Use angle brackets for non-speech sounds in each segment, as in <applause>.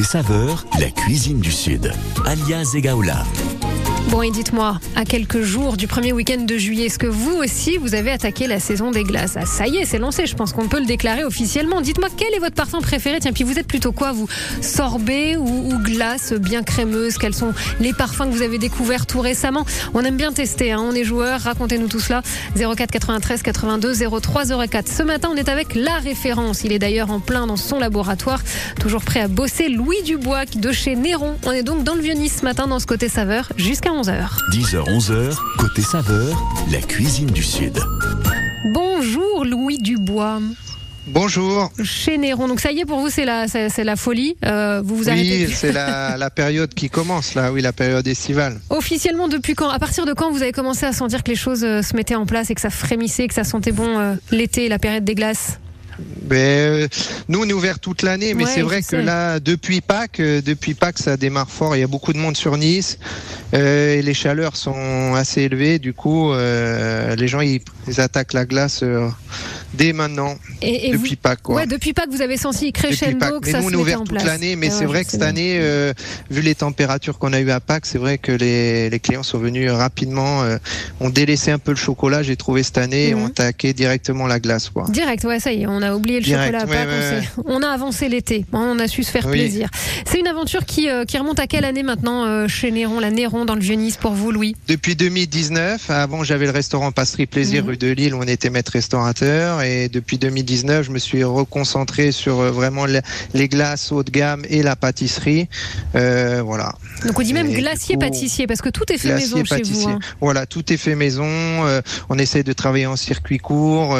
Côté saveur, la cuisine du Sud. Alias Egaola. Bon, et dites-moi, à quelques jours du premier week-end de juillet, est-ce que vous aussi, vous avez attaqué la saison des glaces? Ah, Ça y est, c'est lancé, je pense qu'on peut le déclarer officiellement. Dites-moi, quel est votre parfum préféré? Tiens, puis vous êtes plutôt quoi, vous? Sorbet ou, glace bien crémeuse? Quels sont les parfums que vous avez découverts tout récemment? On aime bien tester, hein. on est joueurs, racontez-nous tout cela. 04 93 82 03 04. Ce matin, on est avec la référence. Il est d'ailleurs en plein dans son laboratoire, toujours prêt à bosser. Louis Dubois de chez Néron. On est donc dans le Vieux-Nice ce matin, dans ce côté saveur, jusqu'à 11h. 10h, 11h, côté saveur, la cuisine du Sud. Bonjour Louis Dubois. Bonjour. Chez Néron. Donc ça y est, pour vous, c'est la, c'est, la folie. Euh, vous vous arrêtez. Oui, c'est <laughs> la, période qui commence là. Oui, la période estivale. Officiellement, depuis quand À partir de quand vous avez commencé à sentir que les choses euh, se mettaient en place et que ça frémissait, que ça sentait bon euh, l'été, la période des glaces? Ben, nous, on est ouvert toute l'année, mais c'est vrai que là, depuis Pâques, euh, depuis Pâques, ça démarre fort. Il y a beaucoup de monde sur Nice euh, et les chaleurs sont assez élevées. Du coup, euh, les gens ils, attaquent la glace dès maintenant. Et, depuis Pâques, quoi. Ouais, depuis Pâques, vous avez senti crescendo que mais ça nous, on est ouvert toute l'année, mais c'est vrai que cette année, vu les températures qu'on a eues à Pâques, c'est vrai que les, clients sont venus rapidement, ont délaissé un peu le chocolat. J'ai trouvé cette année, mhm. ont attaqué directement la glace, quoi. Direct, ouais, ça y est, on a oublié le chocolat <laughs> on, a avancé l'été, on a su se faire plaisir. C'est une aventure qui, euh, qui, remonte à quelle année maintenant euh, chez Néron, la Néron dans le Vieux-Nice pour vous, Louis? Depuis 2019. Avant, j'avais le restaurant Passerie Plaisir mhm. rue de Lille où on était maître restaurateur. Et depuis 2019, je me suis reconcentré sur euh, vraiment les glaces haut de gamme et la pâtisserie. voilà. Donc on dit même glacier-pâtissier parce que tout est fait maison chez vous. Hein. Voilà, tout est fait maison. on essaie de travailler en circuit court.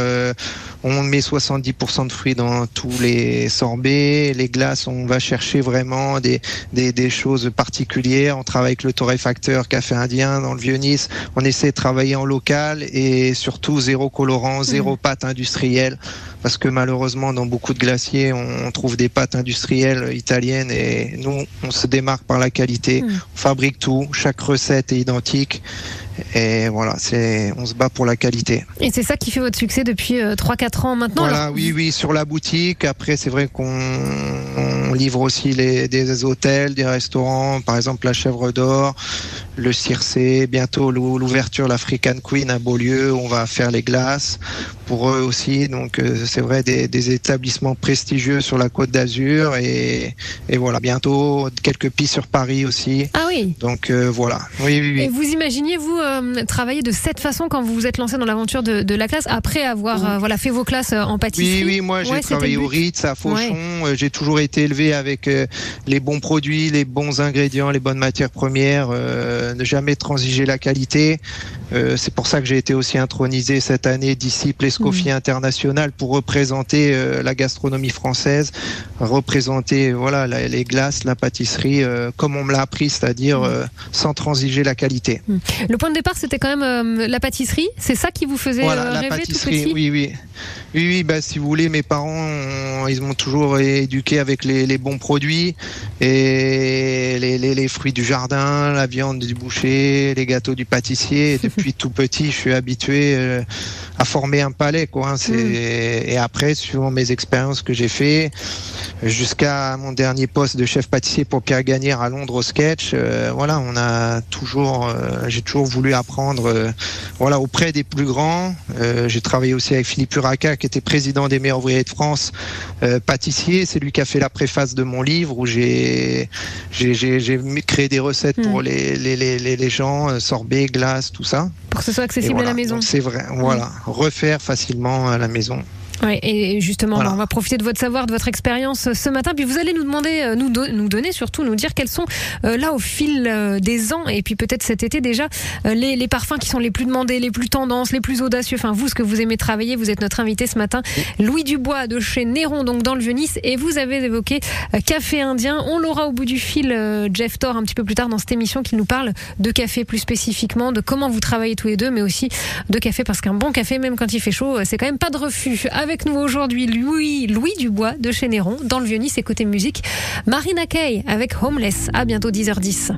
on met 70% de fruits dans tous les sorbets, les glaces, on va chercher vraiment des, des, choses particulières. On travaille avec le torréfacteur Café Indien dans le Vieux-Nice. On essaie de travailler en local et surtout zéro colorant, zéro mmh. pâte industrielle parce que malheureusement dans beaucoup de glaciers on trouve des pâtes industrielles italiennes et nous on se démarque par la qualité. Mmh. On fabrique tout, chaque recette est identique et voilà, c'est, on se bat pour la qualité. Et c'est ça qui fait votre succès depuis 3-4 euh, ans maintenant Voilà, oui, oui, sur la boutique. Après, c'est vrai qu'on livre aussi les, des hôtels, des restaurants, par exemple la Chèvre d'Or, le Circé, bientôt l'ouverture l'African Queen à Beaulieu, on va faire les glaces pour eux aussi. Donc euh, c'est vrai des, des, établissements prestigieux sur la Côte d'Azur et, et, voilà bientôt quelques pistes sur Paris aussi. Ah oui. Donc euh, voilà. Oui, oui, oui. Et vous imaginiez vous euh, travailler de cette façon quand vous vous êtes lancé dans l'aventure de, de, la classe après avoir voilà fait vos classes en pâtisserie? Oui, oui, moi j'ai travaillé au Ritz à Fauchon. J'ai toujours été élevé avec les bons produits, les bons ingrédients, les bonnes matières premières ne jamais transiger la qualité. Euh, c'est pour ça que j'ai été aussi intronisé cette année disciple Escoffier mmh. international pour représenter euh, la gastronomie française, représenter voilà les glaces, la pâtisserie euh, comme on me l'a appris, c'est-à-dire mmh. sans transiger la qualité. Mmh. Le point de départ, c'était quand même la pâtisserie. C'est ça qui vous faisait voilà, la pâtisserie, oui, oui, oui, oui. Bah, si vous voulez, mes parents, ils m'ont toujours éduqué avec les, bons produits et les, les, fruits du jardin, la viande du boucher, les gâteaux du pâtissier. <laughs> depuis tout petit, je suis habitué euh, à former un palais, quoi. Hein. C'est mm. et après, suivant mes expériences que j'ai fait, jusqu'à mon dernier poste de chef pâtissier pour Pierre Gagnère à Londres au sketch, euh, voilà, on a toujours, euh, j'ai toujours voulu apprendre, voilà, auprès des plus grands. j'ai travaillé aussi avec Philippe Uraca, qui était président des meilleurs ouvriers de France, pâtissier. C'est lui qui a fait la préface de mon livre où j'ai j'ai créé des recettes pour mm. les, les, les, les gens, sorbet, glace, tout ça. Pour que ce soit accessible à la maison. C'est vrai, voilà, refaire facilement à la maison. Ouais, et justement, on va profiter de votre savoir, de votre expérience euh, ce matin. Puis vous allez nous demander, euh, nous, nous donner surtout, nous dire quels sont euh, là au fil des ans et puis peut-être cet été déjà les, les, parfums qui sont les plus demandés, les plus tendances, les plus audacieux. Enfin, vous, ce que vous aimez travailler, vous êtes notre invité ce matin, Louis Dubois de chez Néron, donc dans le Vieux-Nice, et vous avez évoqué café indien. On l'aura au bout du fil, Jeff Thor, un petit peu plus tard dans cette émission, qui nous parle de café plus spécifiquement, de comment vous travaillez tous les deux, mais aussi de café parce qu'un bon café, même quand il fait chaud, c'est quand même pas de refus. Avec nous aujourd'hui Louis, Louis Dubois de Chénéron dans le Vieux-Nice et côté musique Marina Kay avec Homeless. À bientôt 10h10.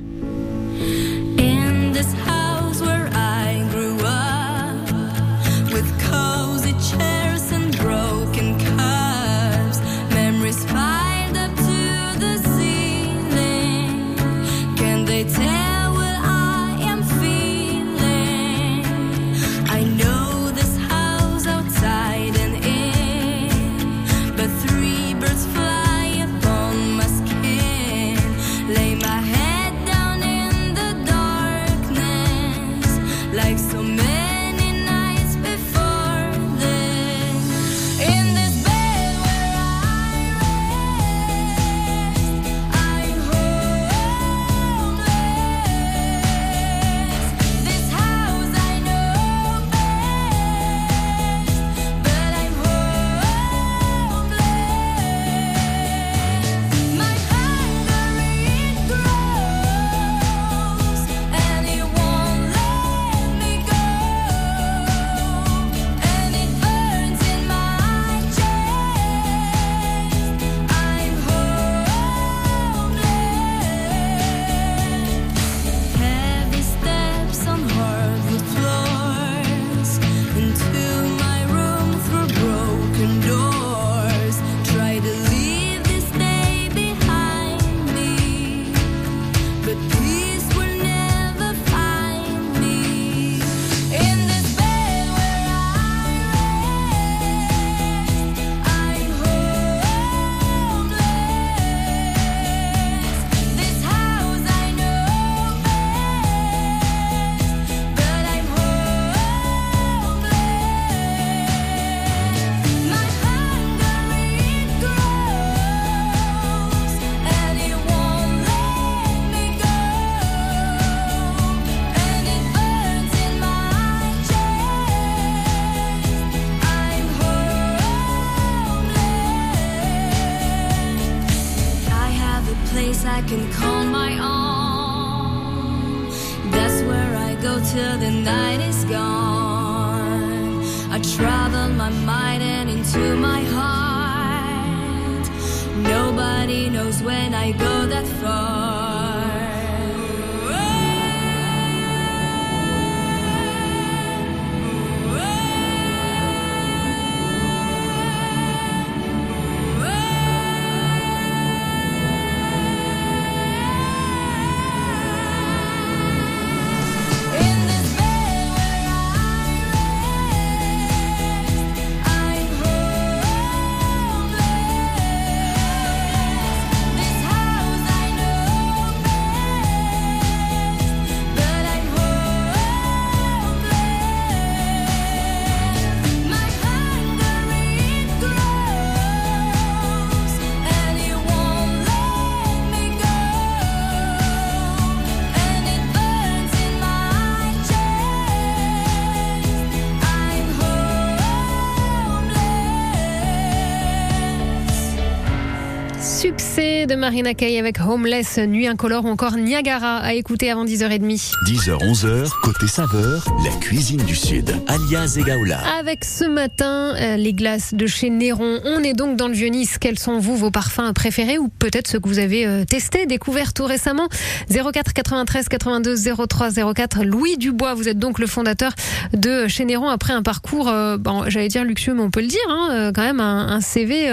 De Marina Kaye avec Homeless, Nuit incolore ou encore Niagara à écouter avant 10h30. 10h, 11h, côté saveur, la cuisine du Sud, alias Egaola. Avec ce matin, euh, les glaces de chez Néron. On est donc dans le Vieux-Nice. Quels sont vous, vos parfums préférés ou peut-être ceux que vous avez euh, testés, découverts tout récemment? 04 93 82 03 04. Louis Dubois, vous êtes donc le fondateur de chez Néron après un parcours, euh, bon, j'allais dire luxueux, mais on peut le dire, hein, quand même un, CV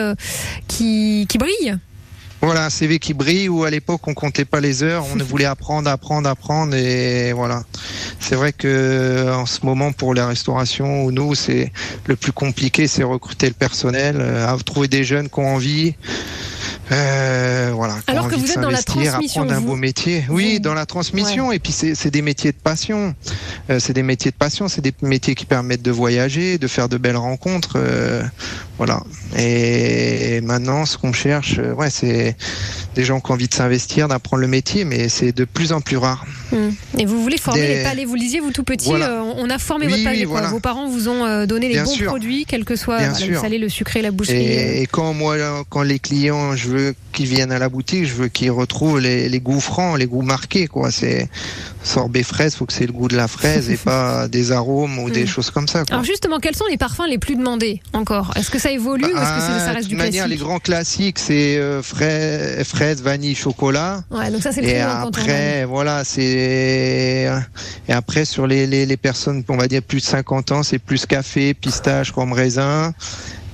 qui, qui brille. Voilà, un CV qui brille où à l'époque on comptait pas les heures, on <laughs> voulait apprendre, apprendre, apprendre et voilà. C'est vrai que en ce moment pour la restauration ou nous c'est le plus compliqué, c'est recruter le personnel, euh, trouver des jeunes qui ont envie. Euh, voilà. Alors que vous êtes dans la transmission, apprendre un beau métier. Oui, dans la transmission. Et puis c'est des métiers de passion. Euh, c'est des métiers de passion. C'est des métiers qui permettent de voyager, de faire de belles rencontres. Euh, voilà. Et maintenant, ce qu'on cherche, ouais, c'est des gens qui ont envie de s'investir, d'apprendre le métier, mais c'est de plus en plus rare. Hmm. Et vous voulez former les palais, vous lisiez vous tout petit, euh, on a formé votre palais. Vos parents vous ont euh, donné les bons produits, quels que soient le salé, le sucré, la boucherie. Et, quand moi, quand les clients, je veux qu'ils viennent à la boutique, je veux qu'ils retrouvent les, les, goûts francs, les goûts marqués. Quoi. C'est sorbet fraise, faut que c'est le goût de la fraise et pas <laughs> des arômes ou des hmm. choses comme ça. Alors justement, quels sont les parfums les plus demandés encore? Est-ce que ça évolue ou est-ce que ça ah, reste du manière, classique? Les grands classiques, c'est euh, fraise, fraise, vanille, chocolat. Ouais, donc ça c'est le Et après, voilà, c'est et après sur les, les, les personnes, on va dire plus de 50 ans, c'est plus café, pistache, rhum raisin.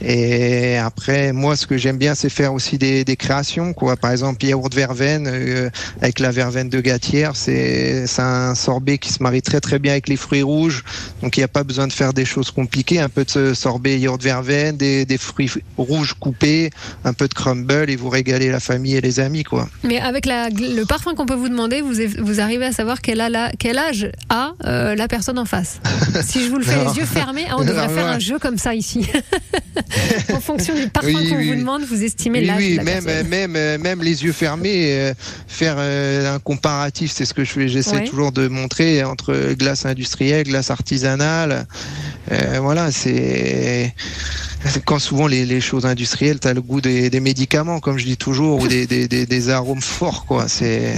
Et après, moi, ce que j'aime bien, c'est faire aussi des, des, créations, quoi. Par exemple, yaourt verveine euh, avec la verveine de Gatière, c'est un sorbet qui se marie très très bien avec les fruits rouges. Donc, il n'y a pas besoin de faire des choses compliquées. Un peu de sorbet yaourt verveine, des, des, fruits rouges coupés, un peu de crumble et vous régalez la famille et les amis, quoi. Mais avec la, le parfum qu'on peut vous demander, vous, vous arrivez à savoir quel, a la, quel âge a euh, la personne en face. <laughs> si je vous le fais les yeux fermés, ah, on <laughs> devrait faire un jeu comme ça ici. <laughs> en fonction du parfum qu'on vous demande, vous estimez l'âge oui, de la même, personne. même, euh, même les yeux fermés, euh, faire euh, un comparatif, c'est ce que je fais. J'essaie toujours de montrer entre glace industrielle, glace artisanale. voilà, c'est quand souvent les, les choses industrielles, tu as le goût des, des, médicaments, comme je dis toujours, ou des, des, des arômes forts, quoi. C'est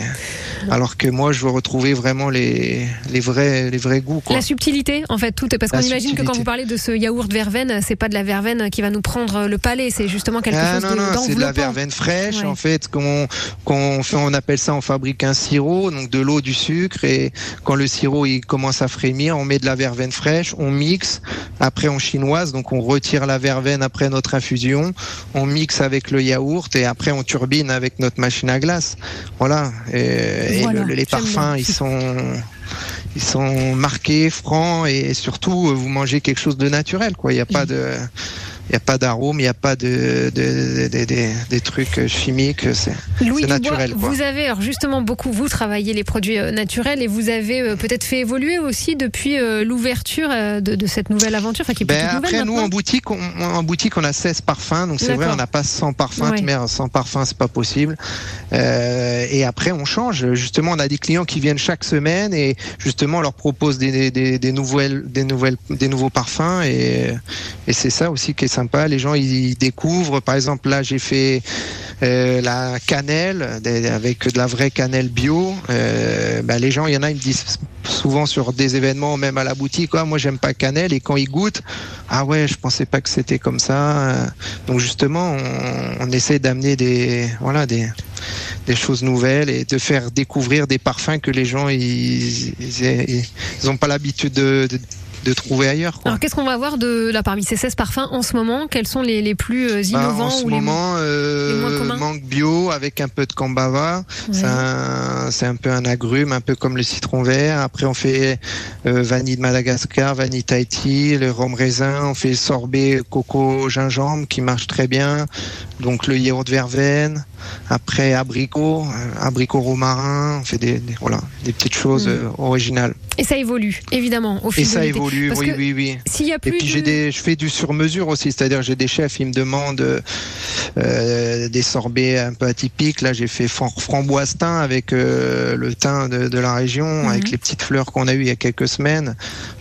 alors que moi, je veux retrouver vraiment les, les vrais, les vrais goûts, quoi. La subtilité, en fait, tout. Parce qu'on imagine que quand vous parlez de ce yaourt verveine, c'est pas de la verveine qui va nous prendre le palais, c'est justement quelque ah, chose non, non, c'est de la verveine fraîche, en fait, qu'on qu'on fait, on appelle ça, on fabrique un sirop, donc de l'eau, du sucre, et quand le sirop il commence à frémir, on met de la verveine fraîche, on mixe, après on chinoise, donc on retire la verveine après notre infusion, on mixe avec le yaourt et après on turbine avec notre machine à glace. Voilà. Et, les parfums, ils sont ils sont marqués, francs et surtout vous mangez quelque chose de naturel quoi. Il n'y a pas de il n'y a pas d'arôme, il n'y a pas de, de, de, des trucs chimiques, c'est naturel. Vous avez alors justement beaucoup, vous travaillez les produits euh, naturels et vous avez euh, peut-être fait évoluer aussi depuis euh, l'ouverture de, cette nouvelle aventure, enfin qui ben Après, nous en boutique, on, en boutique, on a 16 parfums, donc c'est vrai, on n'a pas 100 parfums, mais 100 parfums, c'est pas possible. et après, on change. Justement, on a des clients qui viennent chaque semaine et justement, on leur propose des, des, des, nouvelles, des nouvelles, des nouveaux parfums et, et c'est ça aussi qui est Les gens ils découvrent. Par exemple, là j'ai fait euh, la cannelle avec de la vraie cannelle bio. Euh, ben, les gens, il y en a, ils me disent souvent sur des événements, même à la boutique, moi j'aime pas cannelle. Et quand ils goûtent, ah ouais, je pensais pas que c'était comme ça. Donc justement, on, essaie d'amener des, voilà, des, choses nouvelles et de faire découvrir des parfums que les gens ils, ils, ont pas l'habitude de, de de trouver ailleurs. Alors qu'est-ce qu'on va voir de là parmi ces 16 parfums en ce moment? Quels sont les, les plus euh, innovants bah, En ce ou moment, les, euh, les mangue bio avec un peu de cambava. Ouais. C'est un, un, peu un agrume, un peu comme le citron vert. Après on fait euh, vanille de Madagascar, vanille Tahiti, le rhum raisin. On fait sorbet coco gingembre qui marche très bien. Donc le yaourt verveine. Après abricot, euh, abricot romarin. On fait des, des voilà des petites choses mm. originales. Et ça évolue, évidemment, au fil Et ça oui, oui, oui. S'il y a plus Et puis de... j'ai des, je fais du sur-mesure aussi, c'est-à-dire j'ai des chefs, ils me demandent euh, des sorbets un peu atypiques. Là, j'ai fait framboise thym avec euh, le thym de, de, la région, mm -hmm. avec les petites fleurs qu'on a eues il y a quelques semaines.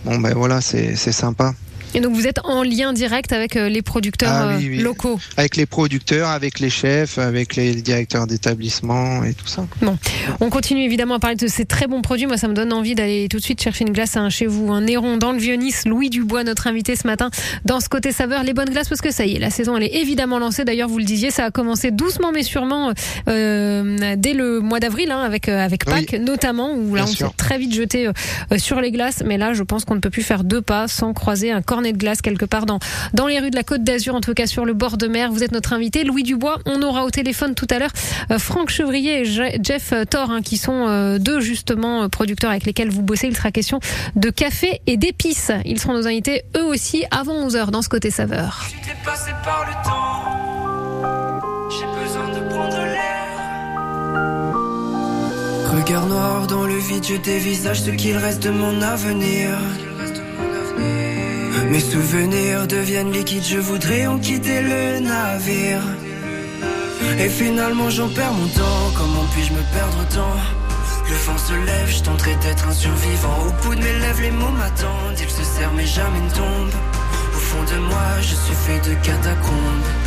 Bon, ben voilà, c'est sympa. Et donc vous êtes en lien direct avec euh, les producteurs ah, oui, oui. locaux Avec les producteurs, avec les chefs, avec les directeurs d'établissement et tout ça. Bon, on continue évidemment à parler de ces très bons produits. Moi, ça me donne envie d'aller tout de suite chercher une glace hein, chez vous. Un Néron dans le Vieux-Nice, Louis Dubois, notre invité ce matin, dans ce côté saveur. Les bonnes glaces, parce que ça y est, la saison, elle est évidemment lancée. D'ailleurs, vous le disiez, ça a commencé doucement mais sûrement euh, dès le mois d'avril, hein, avec, euh, avec Pâques oui. notamment, où là, Bien on s'est très vite jeté euh, sur les glaces. Mais là, je pense qu'on ne peut plus faire deux pas sans croiser un cornet de glace quelque part dans, dans les rues de la Côte d'Azur, en tout cas sur le bord de mer. Vous êtes notre invité, Louis Dubois. On aura au téléphone tout à l'heure euh, Franck Chevrier et Jeff Thor, hein, qui sont euh, deux justement producteurs avec lesquels vous bossez. Il sera question de café et d'épices. Ils seront nos invités eux aussi avant 11h dans ce côté saveur. noir dans le vide, de mon. Mes souvenirs deviennent liquides, je voudrais en quitter le navire. Et finalement j'en perds mon temps, comment puis-je me perdre tant? Le vent se lève, je tenterai d'être un survivant. Au bout de mes lèvres, les mots m'attendent, ils se serrent mais jamais ne tombent. Au fond de moi, je suis fait de catacombes.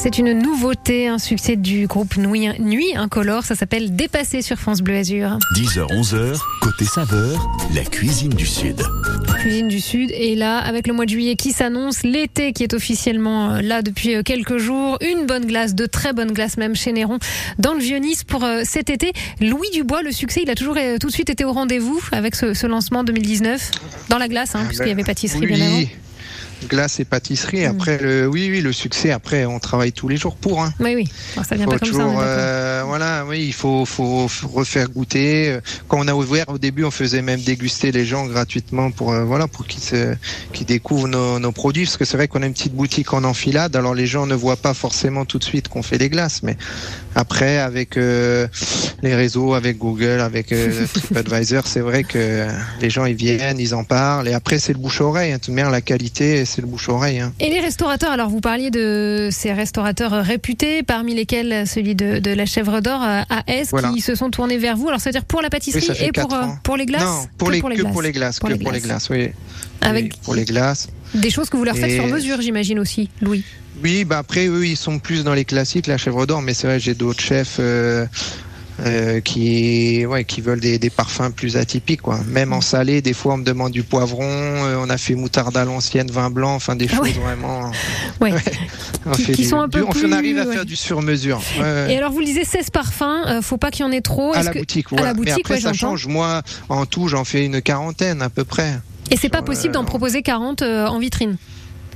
C'est une nouveauté, un succès du groupe Nuit, Nuit Incolore. Ça s'appelle Dépasser sur France Bleu Azur. 10h, 11h, côté saveur, la cuisine du Sud. Cuisine du Sud. Et là, avec le mois de juillet qui s'annonce, l'été qui est officiellement euh, là depuis euh, quelques jours, une bonne glace, de très bonnes glaces même chez Néron, dans le Vieux-Nice pour euh, cet été. Louis Dubois, le succès, il a toujours tout de suite été au rendez-vous avec ce, lancement 2019 dans la glace, hein, puisqu'il y avait pâtisserie bien avant glace et pâtisserie. Mm. Après, le, oui, oui, le succès. Après, on travaille tous les jours pour. Hein. Oui, oui. ça vient pas comme ça. Euh, voilà, oui, il faut, faut, refaire goûter. Quand on a ouvert au début, on faisait même déguster les gens gratuitement pour, euh, voilà, pour qu'ils se, qu'ils découvrent nos, nos, produits. Parce que c'est vrai qu'on a une petite boutique en enfilade. Alors les gens ne voient pas forcément tout de suite qu'on fait des glaces, mais après, avec euh, les réseaux, avec Google, avec euh, <laughs> TripAdvisor, c'est vrai que les gens ils viennent, ils en parlent. Et après, c'est le bouche-oreille. Hein. Tout de même, la qualité, c'est le bouche-oreille. Hein. Et les restaurateurs, alors vous parliez de ces restaurateurs réputés, parmi lesquels celui de, la Chèvre d'Or à S, qui se sont tournés vers vous. Alors, c'est-à-dire pour la pâtisserie et pour, euh, pour les glaces Non, pour les, que pour les glaces. que pour les glaces, oui. Avec pour les glaces. Des choses que vous leur faites sur mesure, j'imagine aussi, Louis. Oui, bah après, eux, ils sont plus dans les classiques, la chèvre d'or, mais c'est vrai, j'ai d'autres chefs. Euh, euh, qui, ouais, qui veulent des, des, parfums plus atypiques. Quoi. Même en salé, des fois, on me demande du poivron. Euh, on a fait moutarde à l'ancienne, vin blanc, enfin des ah choses vraiment. <laughs> Ouais. on, qui, fait sont un peu plus, on arrive à faire du sur-mesure. Et alors, vous le disiez, 16 parfums, euh, faut pas qu'il y en ait trop. À la, boutique, voilà. à la boutique, Mais après, ça change. Moi, en tout, j'en fais une quarantaine à peu près. Et c'est pas possible d'en proposer 40 en vitrine?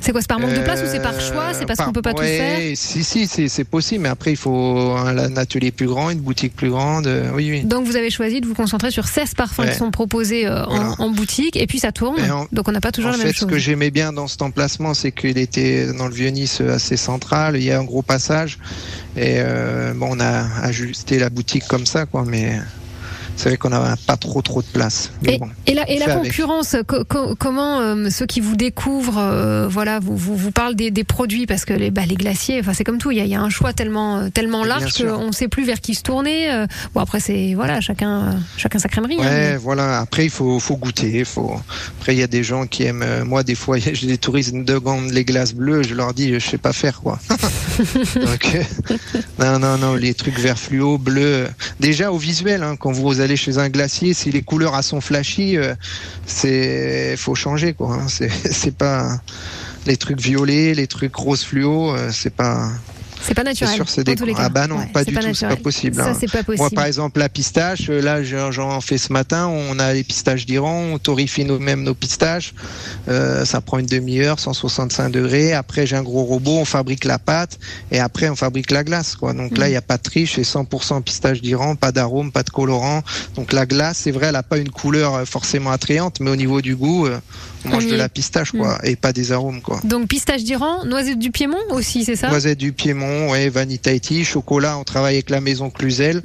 C'est quoi C'est par manque de place ou c'est par choix? C'est parce qu'on peut pas tout faire? Si, si, c'est possible, mais après il faut un, atelier plus grand, une boutique plus grande. Euh, oui, oui. Donc vous avez choisi de vous concentrer sur 16 parfums qui sont proposés euh, en, boutique et puis ça tourne. donc on n'a pas toujours la même fait, chose. Ce que j'aimais bien dans cet emplacement, c'est qu'il était dans le Vieux-Nice assez central. Il y a un gros passage et euh, bon, on a ajusté la boutique comme ça, quoi. Mais c'est vrai qu'on n'a pas trop trop de place. Et, et, la, et la concurrence, comment euh, ceux qui vous découvrent, euh, voilà, vous, vous, vous parlent des, des, produits? Parce que les, bah, les glaciers, enfin c'est comme tout, il y a, y a, un choix tellement euh, tellement large qu'on ne sait plus vers qui se tourner. bon après c'est voilà, chacun chacun sa crèmerie. Hein, voilà. Après il faut faut goûter, faut. Après il y a des gens qui aiment. moi des fois <laughs> j'ai des touristes de gants les glaces bleues, je leur dis je sais pas faire quoi. <laughs> Non non non les trucs vert fluo, bleu. Déjà au visuel hein, quand vous allez chez un glacier, si les couleurs sont flashy, euh, c'est faut changer quoi. Hein. <laughs> C'est pas les trucs violets, les trucs rose fluo, euh, c'est pas c'est pas naturel. Sûr, c'est des... Ah bah non, pas du tout, c'est pas possible. Ça, hein. c'est pas possible. Moi, par exemple, la pistache, euh, là, j'en fais ce matin. On a les pistaches d'Iran, on torrifie nous-mêmes nos pistaches. Euh, ça prend une demi-heure, 165 degrés. Après, j'ai un gros robot, on fabrique la pâte et après, on fabrique la glace. Quoi. Donc là, il n'y a pas de triche, c'est 100% pistache d'Iran, pas d'arôme, pas de colorant. Donc la glace, c'est vrai, elle n'a pas une couleur euh, forcément attrayante, mais au niveau du goût, on mange de la pistache, quoi, mm. et pas des arômes, quoi. Donc pistache d'Iran, noisette du Piémont aussi, c'est ça? Noisette du Piémont, ouais, vanille Tahiti, chocolat. On travaille avec la maison Cluzel,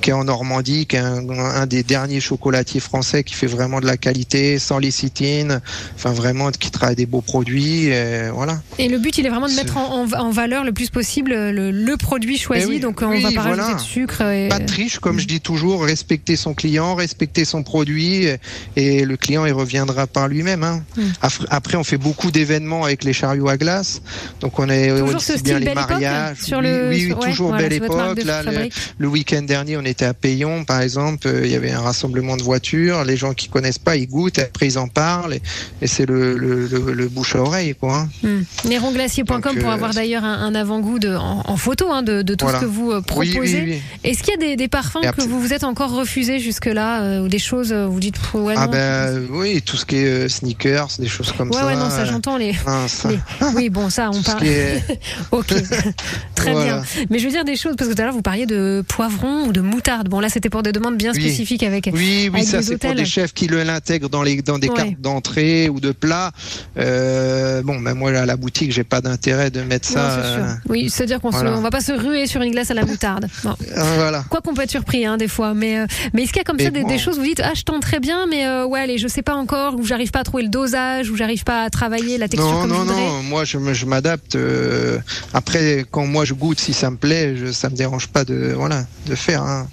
qui est en Normandie, qui est un, des derniers chocolatiers français qui fait vraiment de la qualité, sans lécithine, enfin vraiment qui travaille des beaux produits, et voilà. Et le but, il est vraiment de mettre en, valeur le plus possible le, produit choisi. Eh donc on va pas rajouter de sucre. Et... Pas de triche, comme je dis toujours, respecter son client, respecter son produit, et le client il reviendra par lui-même. Hein. Mm. Après, on fait beaucoup d'événements avec les chariots à glace. Donc, on est aussi bien les mariages. Sur le, oui, toujours belle époque. Là, le, week-end dernier, on était à Payon, par exemple. Euh, il y avait un rassemblement de voitures. Les gens qui connaissent pas, ils goûtent. Après, ils en parlent. Et, c'est le, bouche à oreille, quoi. Mm. Néronglacier.com pour euh, avoir d'ailleurs un, avant-goût en, photo hein, de, tout ce que vous euh, proposez. Est-ce qu'il y a des, parfums que vous vous êtes encore refusé jusque-là ou des choses où vous dites ouais, Ah ben oui, tout ce qui est sneak des choses comme ça. Ouais, non, ça j'entends les... Oui, bon, ça, <laughs> on parle. <laughs> ok, <laughs> très bien. Mais je veux dire des choses, parce que tout à l'heure, vous parliez de poivron ou de moutarde. Bon, là, c'était pour des demandes bien spécifiques avec. Oui, oui, ça, c'est pour des chefs qui l'intègrent dans, les, dans des cartes d'entrée ou de plat. Euh, bon, ben moi, à la boutique, j'ai pas d'intérêt de mettre ça. Euh, oui, c'est-à-dire qu'on ne va pas se ruer sur une glace à la moutarde. <laughs> Euh, voilà. Quoi qu'on peut être surpris, hein, des fois. Mais, mais est-ce qu'il y a comme ça des, choses où vous dites, ah, je tente très bien, mais ouais, allez, je sais pas encore, ou j'arrive pas à trouver le dosage où j'arrive pas à travailler la texture non, comme non, je Non, moi je, je m'adapte. Euh, après, quand moi je goûte, si ça me plaît, je, ça me dérange pas de voilà de faire. Hein.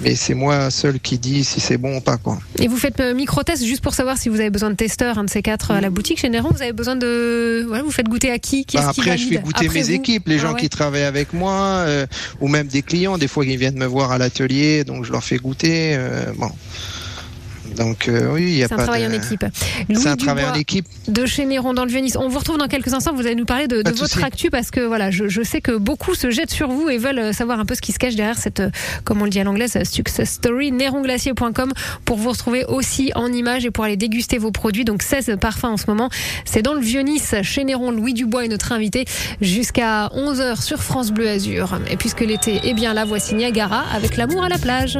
mais c'est moi seul qui dis si c'est bon ou pas. Quoi. Et vous faites euh, micro-test juste pour savoir si vous avez besoin de testeurs, un de ces quatre à la boutique chez Néron. Vous avez besoin de. Voilà, vous faites goûter à qui, qui Bah, qui après, je fais goûter Après mes vous équipes, les Ah gens ouais. qui travaillent avec moi, euh, ou même des clients. Des fois, ils viennent me voir à l'atelier, donc je leur fais goûter. euh, bon. Donc, euh, oui, il y a C'est un pas travail de- en équipe. C'est Louis un travail en équipe. de chez Néron dans le Vieux-Nice. On vous retrouve dans quelques instants. Vous allez nous parler de, Pas votre actu parce que voilà, je, je sais que beaucoup se jettent sur vous et veulent euh, savoir un peu ce qui se cache derrière cette, euh, comme on le dit à l'anglaise, euh, success story. Néronglacier.com pour vous retrouver aussi en images et pour aller déguster vos produits. Donc 16 parfums en ce moment. C'est dans le Vieux-Nice chez Néron. Louis Dubois est notre invité jusqu'à 11h sur France Bleu Azur. Et puisque l'été est bien là, voici Niagara avec l'amour à la plage.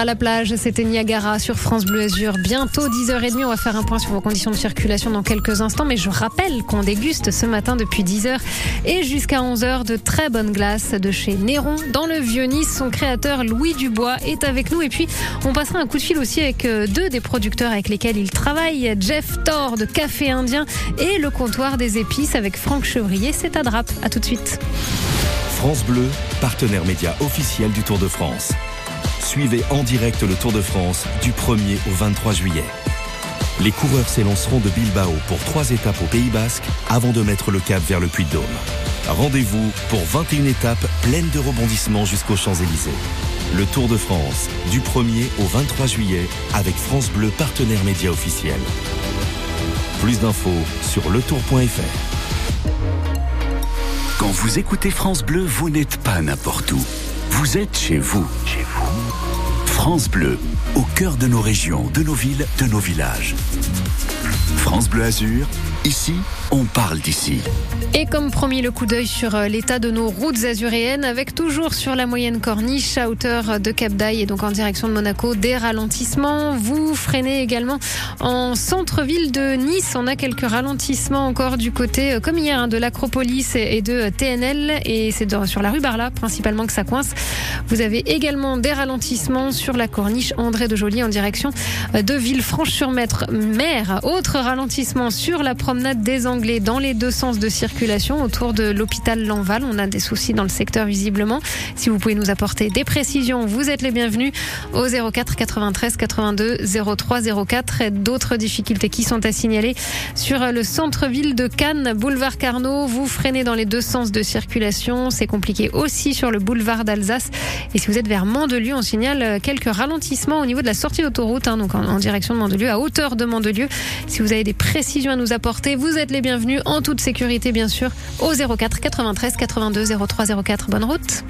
À la plage, c'était Niagara sur France Bleu Azur. Bientôt 10h30, on va faire un point sur vos conditions de circulation dans quelques instants. Mais je rappelle qu'on déguste ce matin depuis 10h et jusqu'à 11h de très bonnes glaces de chez Néron dans le Vieux-Nice. Son créateur Louis Dubois est avec nous. Et puis, on passera un coup de fil aussi avec euh, deux des producteurs avec lesquels il travaille. Jeff Thor de Café Indien et le comptoir des épices avec Franck Chevrier. C'est à Drape. À tout de suite. France Bleu, partenaire média officiel du Tour de France. Suivez en direct le Tour de France du 1er au 23 juillet. Les coureurs s'élanceront de Bilbao pour trois étapes au Pays Basque avant de mettre le cap vers le Puy-de-Dôme. Rendez-vous pour 21 étapes pleines de rebondissements jusqu'aux Champs-Élysées. Le Tour de France du 1er au 23 juillet avec France Bleu, partenaire média officiel. Plus d'infos sur letour.fr. Quand vous écoutez France Bleu, vous n'êtes pas n'importe où. Vous êtes chez vous. Chez vous. France Bleu, au cœur de nos régions, de nos villes, de nos villages. France Bleu Azur, ici, on parle d'ici. Et comme promis, le coup d'œil sur euh, l'état de nos routes azuréennes, avec toujours sur la moyenne corniche à hauteur de Cap d'Aille et donc en direction de Monaco, des ralentissements. Vous freinez également en centre-ville de Nice. On a quelques ralentissements encore du côté, euh, comme hier, hein, de l'Acropolis et de TNL. Et c'est sur la rue Barla principalement que ça coince. Vous avez également des ralentissements sur la corniche André de Joly en direction euh, de Villefranche-sur-Mer. Autre ralentissement sur la promenade des Anglais dans les deux sens de circulation autour de l'hôpital Lanval. On a des soucis dans le secteur visiblement. Si vous pouvez nous apporter des précisions, vous êtes les bienvenus au 04 93 82 03 04. Et d'autres difficultés qui sont à signaler sur le centre-ville de Cannes, boulevard Carnot. Vous freinez dans les deux sens de circulation. C'est compliqué aussi sur le boulevard d'Alsace. Et si vous êtes vers Mandelieu, on signale quelques ralentissements au niveau de la sortie d'autoroute, hein, donc en, en direction de Mandelieu, à hauteur de Mandelieu. Si vous avez des précisions à nous apporter, vous êtes les bienvenus en toute sécurité, bien sûr, au 04 93 82 03 04. Bonne route.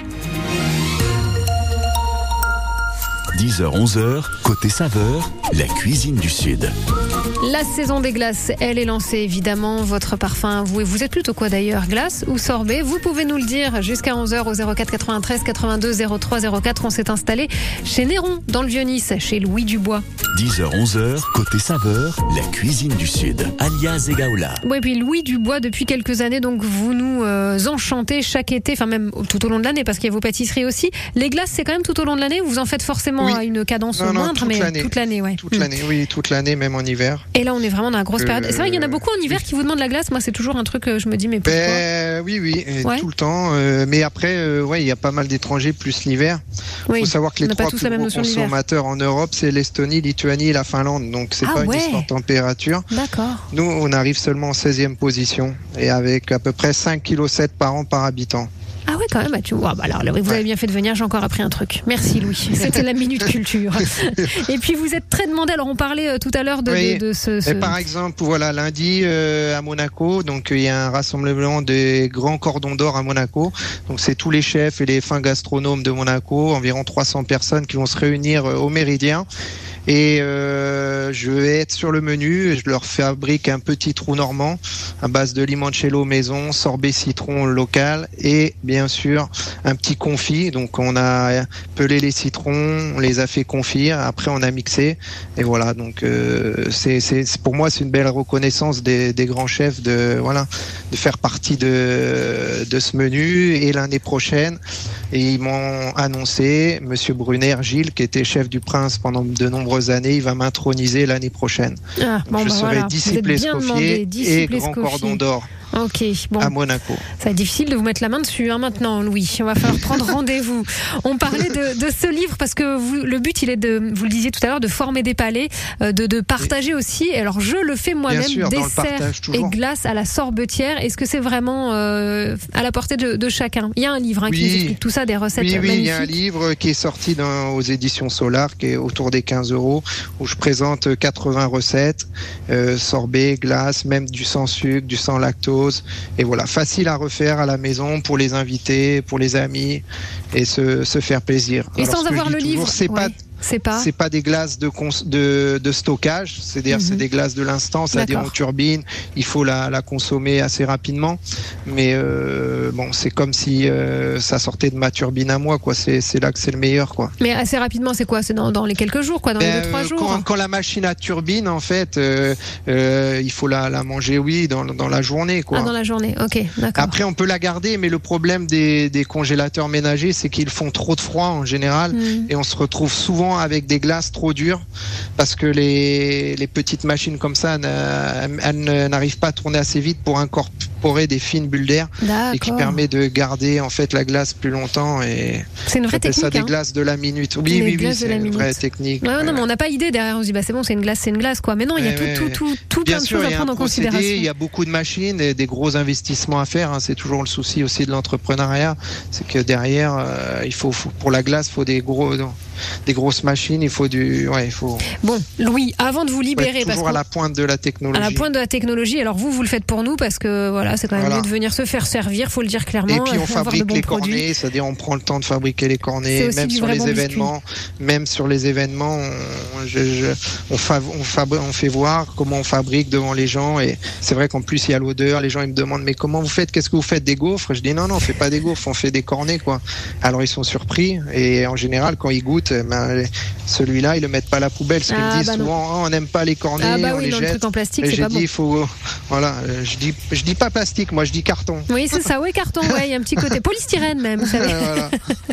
10h-11h, côté saveur, la cuisine du Sud. La saison des glaces, elle est lancée évidemment. Votre parfum, vous, vous êtes plutôt quoi d'ailleurs? Glace ou sorbet? Vous pouvez nous le dire jusqu'à 11h au 04 93 82 03 04. On s'est installé chez Néron, dans le Vieux-Nice, chez Louis Dubois. 10h-11h, côté saveur, la cuisine du Sud, alias Egaola. Oui, puis Louis Dubois, depuis quelques années, donc vous nous euh, enchantez chaque été, enfin même tout au long de l'année, parce qu'il y a vos pâtisseries aussi. Les glaces, c'est quand même tout au long de l'année Vous en faites forcément Oui. à une cadence Non, non, moindre, toute mais toute l'année, ouais. Toute l'année, oui, toute l'année, même en hiver. Et là, on est vraiment dans la grosse Euh, période. C'est vrai, il y en a beaucoup en hiver qui vous demandent la glace. Moi, c'est toujours un truc que je me dis, mais pourquoi Ben, oui, oui, euh, Ouais. tout le temps. euh, mais après, euh, ouais, il y a pas mal d'étrangers plus l'hiver. Il Oui. faut savoir que les trois plus gros consommateurs en Europe, c'est l'Estonie, Lituanie et la Finlande. Donc c'est Ah pas ouais. une histoire de température. D'accord. Nous, on arrive seulement en 16e position et avec à peu près 5,7 kg par an par habitant. Ah ouais, quand même. Bah, tu vois, bah alors, vous avez bien fait de venir. J'ai encore appris un truc. Merci, Louis. <laughs> C'était la minute culture. <laughs> Et puis, vous êtes très demandé. Alors, on parlait euh, tout à l'heure de, Oui. de, de ce. par exemple, voilà, lundi euh, à Monaco, donc euh, il y a un rassemblement des grands cordons d'or à Monaco. Donc c'est tous les chefs et les fins gastronomes de Monaco, environ 300 personnes qui vont se réunir au Méridien. Et euh, je vais être sur le menu. Je leur fabrique un petit trou normand à base de limoncello maison, sorbet citron local et bien sûr un petit confit. Donc on a pelé les citrons, on les a fait confire. Après on a mixé et voilà. Donc euh, c'est pour moi c'est une belle reconnaissance des, des grands chefs de voilà de faire partie de de ce menu. Et l'année prochaine, et ils m'ont annoncé, Monsieur Brunner Gilles, qui était chef du Prince pendant de nombreuses années, il va m'introniser l'année prochaine. Ah, bon, je bah, serai voilà. Disciple escoffier et grand cordon d'or Ok, bon. à Monaco. Ça va être difficile de vous mettre la main dessus hein, maintenant, Louis. On va falloir prendre <laughs> rendez-vous. On parlait de, de ce livre parce que vous, le but, il est de, vous le disiez tout à l'heure, de former des palais, euh, de, de partager aussi. Alors, je le fais moi-même, dessert et glace à la sorbetière. Est-ce que c'est vraiment euh, à la portée de, de chacun? Il y a un livre hein, qui nous explique tout ça, des recettes Oui, oui, il y a un livre qui est sorti dans, aux éditions Solar, qui est autour des 15 euros, où je présente 80 recettes, euh, sorbet, glace, même du sans sucre, du sans lactose. Et voilà, facile à refaire à la maison pour les invités, pour les amis, et se, se faire plaisir. Et Alors, sans avoir le toujours, livre, c'est pas ouais. C'est pas. c'est pas des glaces de, de, de stockage, c'est-à-dire Mhm. c'est des glaces de l'instant, c'est-à-dire en turbine. Il faut la, la consommer assez rapidement, mais euh, bon, c'est comme si euh, ça sortait de ma turbine à moi, quoi. C'est c'est là que c'est le meilleur, quoi. Mais assez rapidement, c'est quoi? C'est dans, dans les quelques jours, quoi, dans les Ben, deux trois euh, jours? quand, quand la machine à turbine, en fait, euh, il faut la, la manger, oui, dans, dans la journée, quoi. Ah, dans la journée. Ok, d'accord. Après, on peut la garder, mais le problème des, des congélateurs ménagers, c'est qu'ils font trop de froid en général. Hmm. Et on se retrouve souvent avec des glaces trop dures parce que les, les petites machines comme ça, elles n'arrivent pas à tourner assez vite pour incorporer des fines bulles d'air et qui permet de garder en fait la glace plus longtemps. Et C'est une vraie j'appelle ça technique. des hein. glaces de la minute. Les Oui, oui, oui, c'est une vraie technique. Non, mais on n'a pas idée derrière. On se dit, bah, c'est bon, c'est une glace, c'est une glace, quoi. Mais non, il y a tout, tout, tout, tout Bien plein de sûr, choses à prendre en procédé, considération. il y a beaucoup de machines et des gros investissements à faire. hein. C'est toujours le souci aussi de l'entrepreneuriat, c'est que derrière, euh, il faut, faut- pour la glace, faut des gros, des grosses machines, il faut du, ouais, il faut. Bon, Louis, avant de vous libérer, toujours à la pointe de la technologie. À la pointe de la technologie. Alors vous, vous le faites pour nous parce que voilà, c'est quand même mieux de venir se faire servir, faut le dire clairement. Et puis on fabrique les cornets, c'est-à-dire on prend le temps de fabriquer les cornets, même sur les événements, même sur les événements, on, je, on, on, fait voir comment on fabrique devant les gens. Et c'est vrai qu'en plus il y a l'odeur. Les gens ils me demandent mais comment vous faites Qu'est-ce que vous faites Des gaufres? Je dis non non, on fait pas des gaufres, on fait des cornets quoi. Alors ils sont surpris et en général quand ils goûtent, ben, celui-là ils le mettent pas à la poubelle. Parce qu'ils me ah, disent bah souvent oh, on n'aime pas les cornets, ah bah on les jette. en plastique, c'est pas dit, faut voilà, je dis je dis pas plastique, moi je dis carton. Oui c'est ça, oui carton, ouais, il y a un petit côté polystyrène même. Vous savez. <laughs>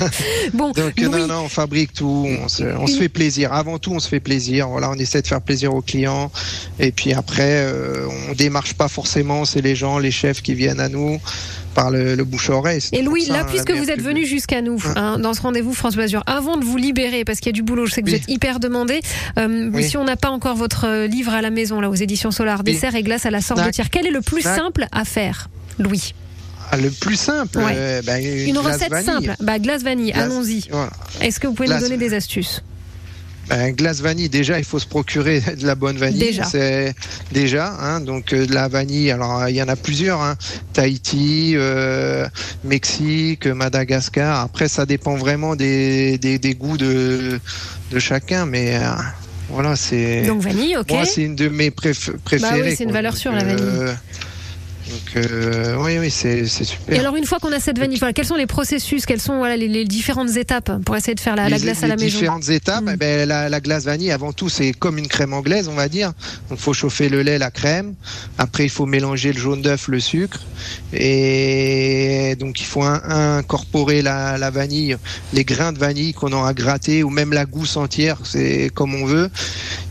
<laughs> bon, donc non non, on fabrique tout, on se, on se, fait plaisir. Avant tout on se fait plaisir. Voilà, on essaie de faire plaisir aux clients et puis après euh, on démarche pas forcément, c'est les gens, les chefs qui viennent à nous par le, bouche-oreille. Et Louis, là, puisque vous êtes venu jusqu'à nous hein, dans ce rendez-vous France Azur, avant de vous libérer, parce qu'il y a du boulot, je sais que vous êtes hyper demandé, euh, si on n'a pas encore votre euh, livre à la maison, là, aux éditions Solar, dessert et glace à la sorte de tir, quel est le plus simple à faire, Louis? Ah, le plus simple, euh, bah, une, recette simple, bah, glace vanille, allons-y. Est-ce que vous pouvez nous donner des astuces? Un glace vanille, déjà, il faut se procurer de la bonne vanille. Déjà. C'est déjà, hein, donc euh, de la vanille. Alors, il y en a plusieurs. Hein, Tahiti, euh, Mexique, Madagascar. Après, ça dépend vraiment des, des, des goûts de, de chacun, mais. Euh, voilà, c'est. Donc vanille, ok. Moi, c'est une de mes préférées. Bah oui, c'est une valeur sûre la vanille. Donc euh, oui, oui, c'est super. Et alors une fois qu'on a cette vanille, quels sont les processus, quelles sont voilà, les, différentes étapes pour essayer de faire la, glace à la maison Les différentes étapes, mm. eh ben, la, glace vanille, avant tout, c'est comme une crème anglaise, on va dire. Donc il faut chauffer le lait, la crème. Après, il faut mélanger le jaune d'œuf, le sucre. Et donc il faut incorporer la, la vanille, les grains de vanille qu'on aura grattés, ou même la gousse entière, c'est comme on veut.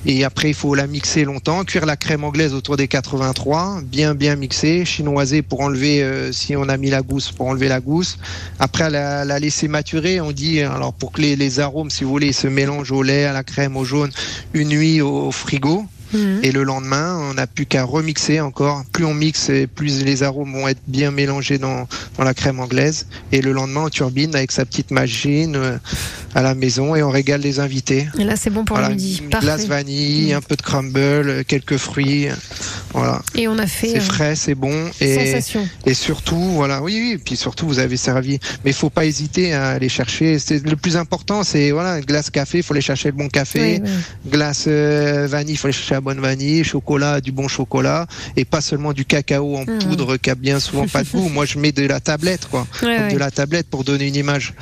Et après, il faut la mixer longtemps, cuire la crème anglaise autour des 83, bien bien mixer chinoisée pour enlever, euh, si on a mis la gousse, pour enlever la gousse. Après, la, la laisser maturer, on dit, alors pour que les, les arômes, si vous voulez, se mélangent au lait, à la crème, au jaune, une nuit au frigo. Mhm. Et le lendemain, on n'a plus qu'à remixer encore. Plus on mixe, plus les arômes vont être bien mélangés dans, dans la crème anglaise. Et le lendemain, on turbine avec sa petite machine euh, à la maison et on régale les invités. Et là, c'est bon pour le midi. Une glace vanille, mhm. un peu de crumble, quelques fruits. Voilà. Et on a fait. C'est euh, frais, c'est bon. Et, sensation. et surtout, voilà, oui, oui. Et puis surtout, vous avez servi. Mais il faut pas hésiter à aller chercher. C'est le plus important, c'est voilà, glace café, il faut aller chercher le bon café. Glace euh, vanille, il faut aller chercher bonne vanille, chocolat, du bon chocolat, et pas seulement du cacao en mmh. poudre qui a bien souvent pas de goût. Moi, je mets de la tablette, quoi. De la tablette pour donner une image.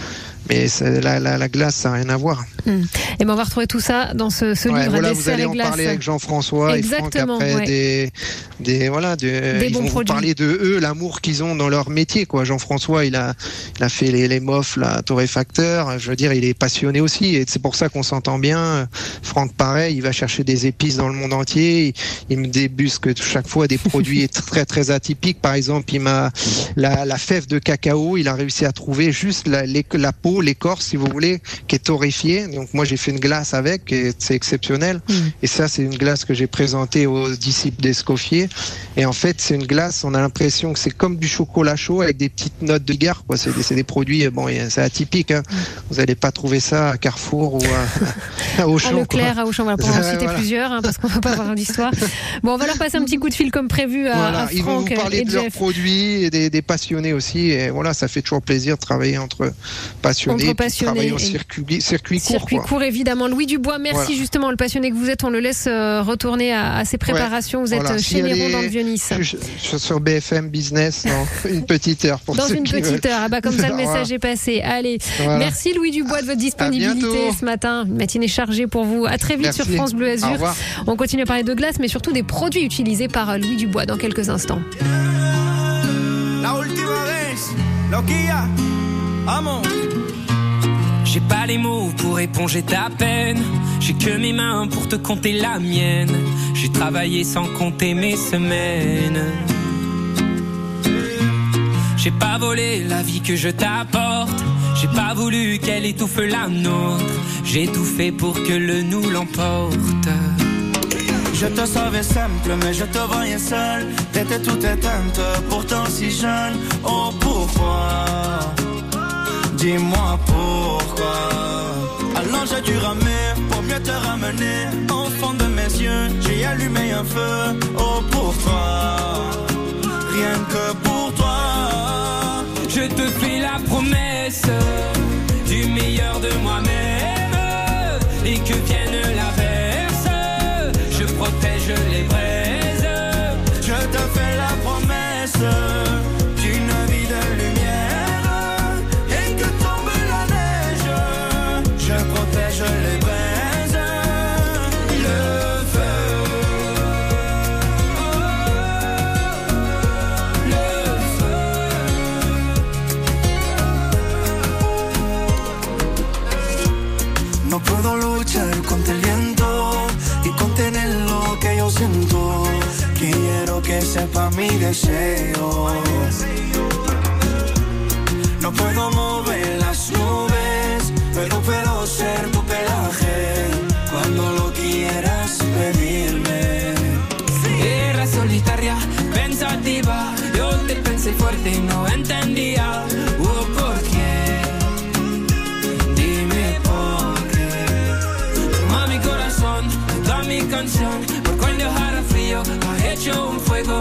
Mais la, la, la, glace, ça n'a rien à voir. Hmm. Et ben on va retrouver tout ça dans ce, ce livre voilà, vous allez en parler avec Jean-François et Franck après des, des voilà de, ils vont vous parler de eux, l'amour qu'ils ont dans leur métier quoi. Jean-François, il a il a fait les, les mofs, la torréfacteur. Je veux dire, il est passionné aussi et c'est pour ça qu'on s'entend bien. Franck, pareil, il va chercher des épices dans le monde entier. Il, me débusque chaque fois des produits <laughs> très très atypiques. Par exemple, il m'a la, la fève de cacao. Il a réussi à trouver juste la, la peau l'écorce, si vous voulez, qui est torréfiée. Donc moi j'ai fait une glace avec, et c'est exceptionnel. Mm. Et ça c'est une glace que j'ai présentée aux disciples d'Escoffier. Et en fait c'est une glace, on a l'impression que c'est comme du chocolat chaud avec des petites notes de gare. Quoi. C'est, des, des produits, bon, c'est atypique. Hein. Mm. Vous n'allez pas trouver ça à Carrefour ou à, <laughs> à Auchan. À Leclerc, à Auchan, on va pas en <laughs> citer plusieurs hein, parce qu'on va pas avoir d'histoire. <laughs> Bon, on va leur passer un petit coup de fil comme prévu à, voilà, à Franck Ils vont vous parler de leurs produits et des, des passionnés aussi. Et voilà, ça fait toujours plaisir de travailler entre passionnés entre passionnés. Circuit, circuit court. Circuit court, évidemment. Louis Dubois, merci justement, le passionné que vous êtes. On le laisse euh, retourner à, ses préparations. vous êtes chez Néron dans le Vieux-Nice. Je, suis sur BFM Business dans <laughs> une petite heure. Pour dans ceux une petite veulent. heure. Ah bah, comme ça, le message est passé. Allez, merci Louis Dubois de votre disponibilité ce matin. Une matinée chargée pour vous. À très vite merci. sur France Bleu Azur. On continue à parler de glace, mais surtout des produits utilisés par euh, Louis Dubois dans quelques instants. La última vez, loquilla, amo. J'ai pas les mots pour éponger ta peine. J'ai que mes mains pour te compter la mienne. J'ai travaillé sans compter mes semaines. J'ai pas volé la vie que je t'apporte. J'ai pas voulu qu'elle étouffe la nôtre. J'ai tout fait pour que le nous l'emporte. Je te savais simple, mais je te voyais seul. T'étais toute éteinte, pourtant si jeune. Oh pourquoi? Dis-moi pourquoi. Alors j'ai dû ramer pour mieux te ramener fond de mes yeux. J'ai allumé un feu, oh pour rien que pour toi. Je te fais la promesse du meilleur de moi-même et que vienne l'averse, je protège les braises. Je te fais la promesse mi deseo. No puedo mover las nubes, pero puedo ser tu pelaje cuando lo quieras pedirme. Era solitaria, pensativa, yo te pensé fuerte y no entendía oh, por qué. Dime por qué. Toma mi corazón, toda mi canción, por cuando dejara frío, ha hecho un fuego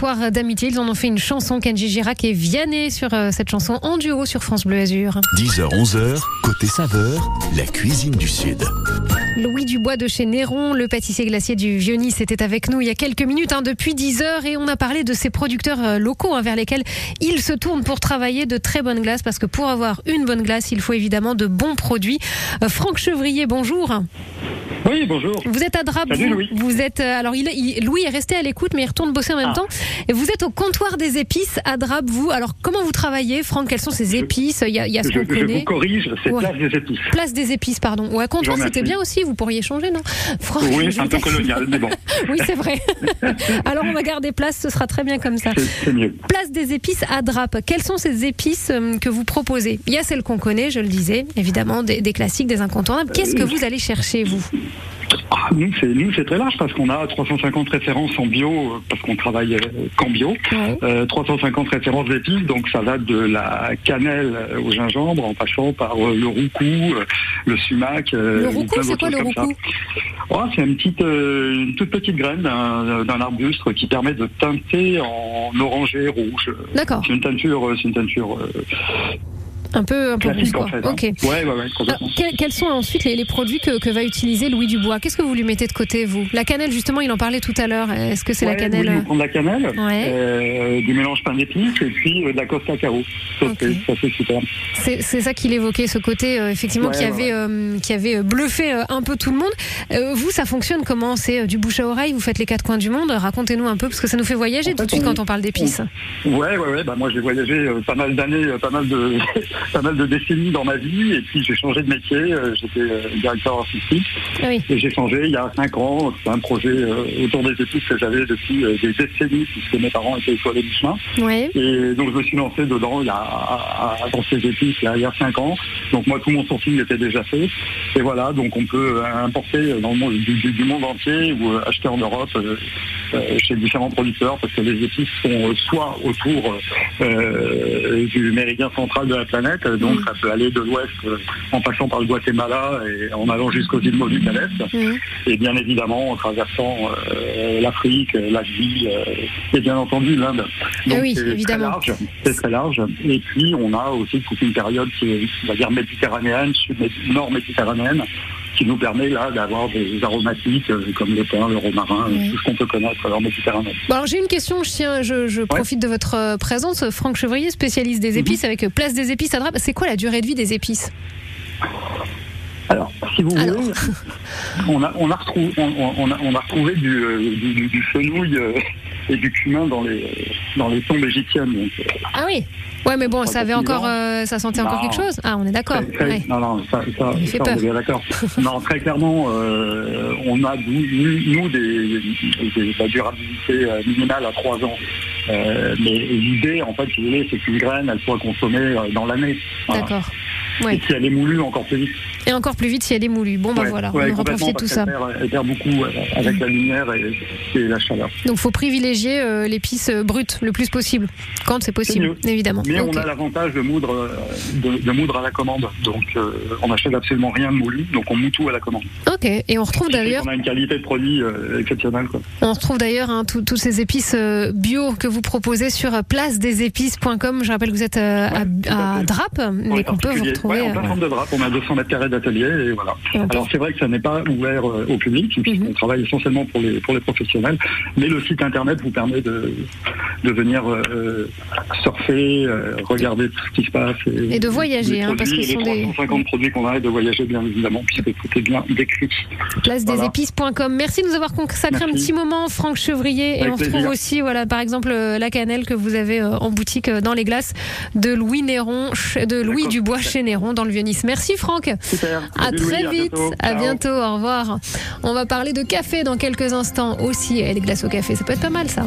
histoire d'amitié. Ils en ont fait une chanson, Kenji Girac et Vianney sur euh, cette chanson en duo sur France Bleu Azur. 10h, 11h, côté saveur, la cuisine du Sud. Louis Dubois de chez Néron, le pâtissier glacier du Vieux-Nice, était avec nous il y a quelques minutes, hein, depuis 10 heures, et on a parlé de ces producteurs euh, locaux hein, vers lesquels il se tourne pour travailler de très bonnes glaces, parce que pour avoir une bonne glace, il faut évidemment de bons produits. Euh, Franck Chevrier, bonjour. Oui, bonjour. Vous êtes à Drap, Salut, Louis. vous êtes euh, alors il, il- Louis est resté à l'écoute, mais il retourne bosser en même Ah. temps. Et vous êtes au comptoir des épices à Drap, vous. Alors comment vous travaillez, Franck? Quelles sont ces épices? Il y a, il y a ce Je, qu'on je vous connaît. corrige, c'est Ouais. place des épices. Place des épices, pardon. Ouais, comptoir, c'était bien aussi. Vous pourriez changer, non? Franck, Oui, c'est un peu colonial, mais bon, <laughs> Oui, c'est vrai. <laughs> Alors on va garder place, ce sera très bien comme ça. c'est mieux. Place des épices à Drap. Quelles sont ces épices euh, que vous proposez? Il y a celles qu'on connaît, je le disais, évidemment, des, des classiques, des incontournables. Qu'est-ce que vous allez chercher, vous? Ah, nous, c'est nous, c'est très large parce qu'on a 350 références en bio, euh, parce qu'on travaille euh, qu'en bio. Ouais. Euh, 350 références d'épices, donc ça va de la cannelle au gingembre, en passant par le roucou, le sumac. Le ou roucou, c'est quoi le roucou ça. Oh, c'est une petite, euh, une toute petite graine d'un arbuste qui permet de teinter en orangé rouge. D'accord. C'est une teinture, c'est une teinture euh, Un peu, un peu plus, classique quoi. en fait. hein. Ok. Ouais, ouais, ouais, Alors, complètement. quels, quels sont ensuite les, les produits que, que va utiliser Louis Dubois? Qu'est-ce que vous lui mettez de côté, vous? La cannelle, justement, il en parlait tout à l'heure. Est-ce que c'est la Ouais, cannelle oui, on prend de la cannelle, Ouais. euh, du mélange pain d'épices et puis euh, de la cosse cacao. Ça, Ok. c'est- ça, c'est super. C'est c'est ça qu'il évoquait, ce côté euh, effectivement Ouais, qui, avait, euh, qui avait bluffé euh, un peu tout le monde. Euh, vous, ça fonctionne comment? C'est euh, du bouche à oreille? Vous faites les quatre coins du monde? Racontez-nous un peu, parce que ça nous fait voyager En tout de suite on- quand on parle d'épices. Ouais, ouais, ouais. Bah, moi, j'ai voyagé euh, pas mal d'années, euh, pas mal de, <laughs> pas mal de décennies dans ma vie et puis j'ai changé de métier. euh, J'étais euh, directeur artistique oui. et j'ai changé il y a cinq ans. C'est un projet euh, autour des épices que j'avais depuis des décennies puisque mes parents étaient étoilés du chemin. Et donc je me suis lancé dedans il y a, dans ces épices il y a, il y a cinq ans. Donc moi tout mon sourcing était déjà fait. Et voilà, donc on peut importer dans le monde, du, monde entier ou acheter en Europe chez différents producteurs parce que les épices sont euh, soit autour euh, du méridien central de la planète, donc ça peut aller de l'ouest euh, en passant par le Guatemala et en allant jusqu'aux îles Moluques à l'est Mhm. et bien évidemment en traversant euh, l'Afrique, l'Asie euh, et bien entendu l'Inde. Ah Donc oui, c'est très large, c'est très large. Et puis on a aussi toute une période qui est, on va dire méditerranéenne, sud nord méditerranéenne, qui nous permet là d'avoir des aromatiques euh, comme le thym, le romarin, euh, Oui. tout ce qu'on peut connaître en Méditerranée. Bon, alors j'ai une question, je, tiens, je, je profite de votre euh, présence. Franck Chevrier, spécialiste des épices avec Place des épices à Drape. C'est quoi la durée de vie des épices? Alors, si vous Alors. voulez, on a, on a, retrouvé, on, on a, on a retrouvé du, euh, du, du- du fenouil euh, et du cumin dans les, dans les tombes égyptiennes. Donc, euh, Ah oui Ouais, mais bon, ça avait encore, euh, ça sentait encore Non. quelque chose. Ah, on est d'accord. Ouais. Non, non, ça, ça, on est d'accord. <laughs> non, très clairement, on a nous, nous, des, des- de la durabilité minimale à 3 ans. Mais l'idée, en fait, si vous voulez, c'est qu'une graine, elle soit consommée dans l'année. Voilà. D'accord. Et si elle est moulue, encore plus vite. Et encore plus vite si elle est moulue. Bon, Ouais, voilà, ouais, on complètement, profite de tout ça. qu'elle perd- Elle perd beaucoup euh, avec la lumière et, et la chaleur. Donc, faut privilégier euh, l'épice euh, brute le plus possible, quand c'est possible, évidemment. Mais on a l'avantage de moudre, de, de moudre à la commande. Donc, euh, on n'achète absolument rien de moulu, donc on moud tout à la commande. Ok. Et on retrouve d'ailleurs, On a une qualité de produit euh, exceptionnelle. Quoi. on retrouve d'ailleurs hein, tous tous ces épices bio que vous proposez sur placedesépices.com. Je rappelle que vous êtes à, à. Drape, mais qu'on peut vous retrouver. Ouais, en plein centre de Drape, on a 200 mètres carrés d'atelier et voilà. Et Alors c'est vrai que ça n'est pas ouvert euh, au public, puisqu'on Mhm. travaille essentiellement pour les pour les professionnels, mais le site internet vous permet de de venir euh, surfer, euh, regarder tout ce qui se passe Et de voyager, hein, parce que ce sont les des- 350 produits qu'on a et de voyager bien évidemment, puisque tout est bien décrit. placedesépices.com. Merci de nous avoir consacré un petit moment, Franck Chevrier. et on retrouve plaisir. aussi, voilà, par exemple, la cannelle que vous avez en boutique dans les glaces de Louis Néron, de Louis. Dubois chez Néron dans le Vieux-Nice. Merci Franck. Super. À Salut très Louis, vite. bientôt. À Ciao. bientôt. Au revoir. On va parler de café dans quelques instants aussi. Et les glaces au café, ça peut être pas mal ça.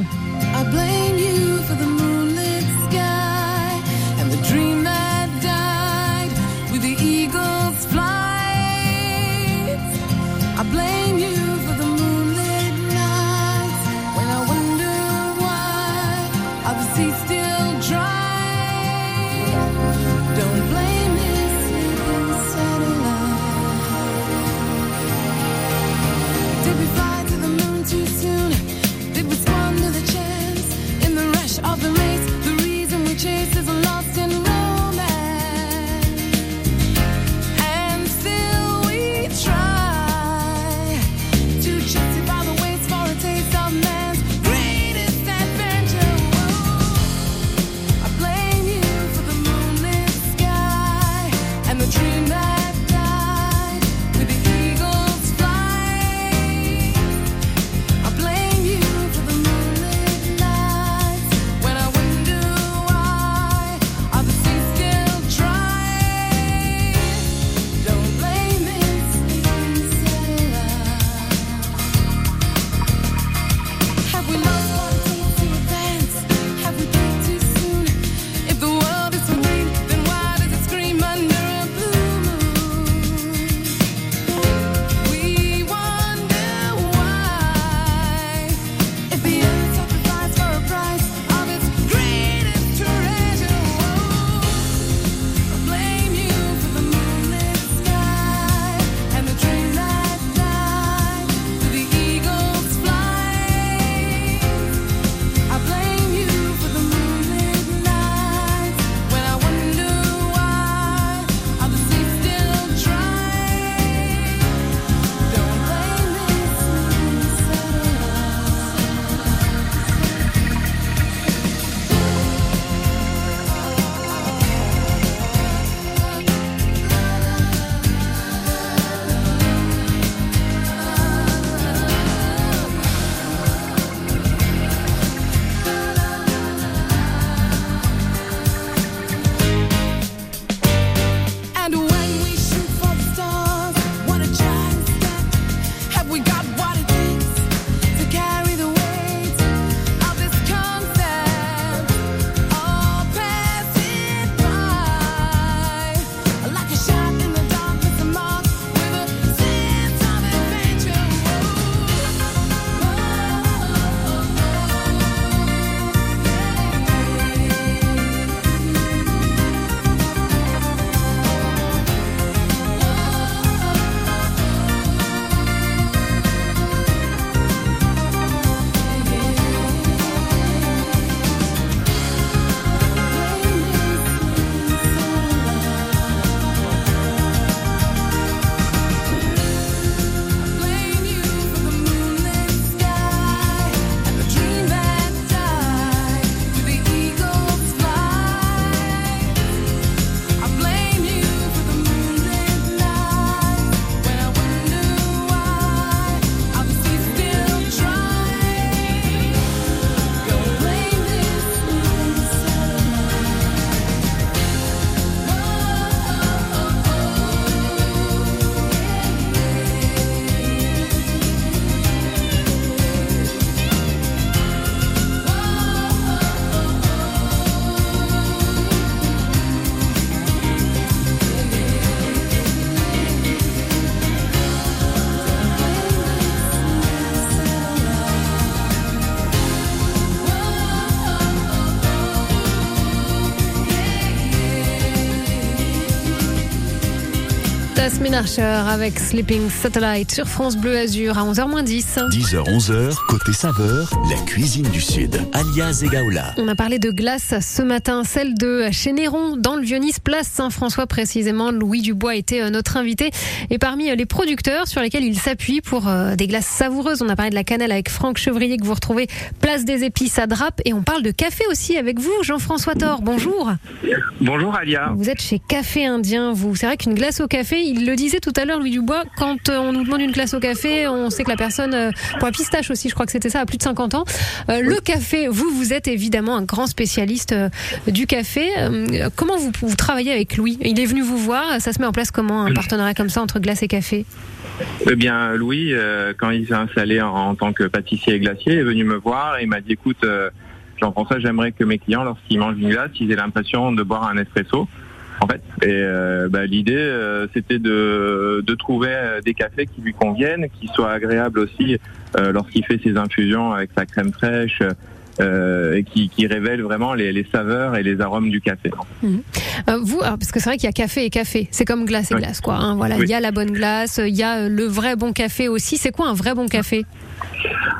Jasmine Archer avec Sleeping Satellite sur France Bleu Azur à 11h10. 10h, 11h, côté saveur, la cuisine du Sud, alias Egaola. On a parlé de glace ce matin, celle de chez Néron, dans le Vieux-Nice, place Saint-François précisément. Louis Dubois était euh, notre invité. Et parmi euh, les producteurs sur lesquels il s'appuie pour euh, des glaces savoureuses, on a parlé de la cannelle avec Franck Chevrier que vous retrouvez place des épices à Drape. Et on parle de café aussi avec vous, Jean-François Thor. Bonjour. Bonjour Alia. Vous êtes chez Café Indien, vous. C'est vrai qu'une glace au café, il le disait tout à l'heure, Louis Dubois, quand euh, on nous demande une glace au café, on sait que la personne, euh, pour la pistache aussi, je crois que c'était ça, a plus de 50 ans. Euh, Le café, vous, vous êtes évidemment un grand spécialiste du café. Comment vous, vous travaillez avec Louis? Il est venu vous voir, ça se met en place comment, un partenariat comme ça entre glace et café? Eh bien, Louis, euh, quand il s'est installé en, en tant que pâtissier et glacier, est venu me voir et il m'a dit écoute, euh, Jean-François, j'aimerais que mes clients, lorsqu'ils mangent une glace, ils aient l'impression de boire un espresso. En fait, et euh, bah, l'idée, euh, c'était de, de trouver euh, des cafés qui lui conviennent, qui soient agréables aussi lorsqu'il fait ses infusions avec sa crème fraîche, qui, qui révèlent vraiment les, les saveurs et les arômes du café. Euh, vous, alors, parce que c'est vrai qu'il y a café et café, c'est comme glace et Oui. glace, quoi. hein, voilà, Oui. il y a la bonne glace, il y a euh, le vrai bon café aussi. C'est quoi un vrai bon café?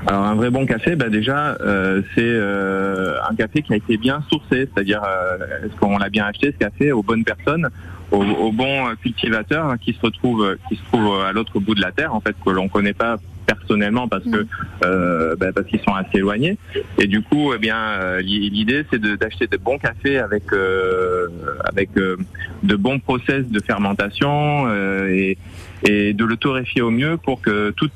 Alors un vrai bon café, bah déjà euh, c'est euh, un café qui a été bien sourcé, c'est-à-dire euh, est-ce qu'on l'a bien acheté ce café aux bonnes personnes, aux, aux bons euh, cultivateurs hein, qui se retrouvent qui se trouvent à l'autre bout de la terre en fait que l'on connaît pas personnellement parce que euh, bah, parce qu'ils sont assez éloignés. Et du coup eh bien euh, l'i- l'idée c'est d'acheter de bons cafés avec euh, avec euh, de bons process de fermentation euh, et et de le torréfier au mieux pour que toutes,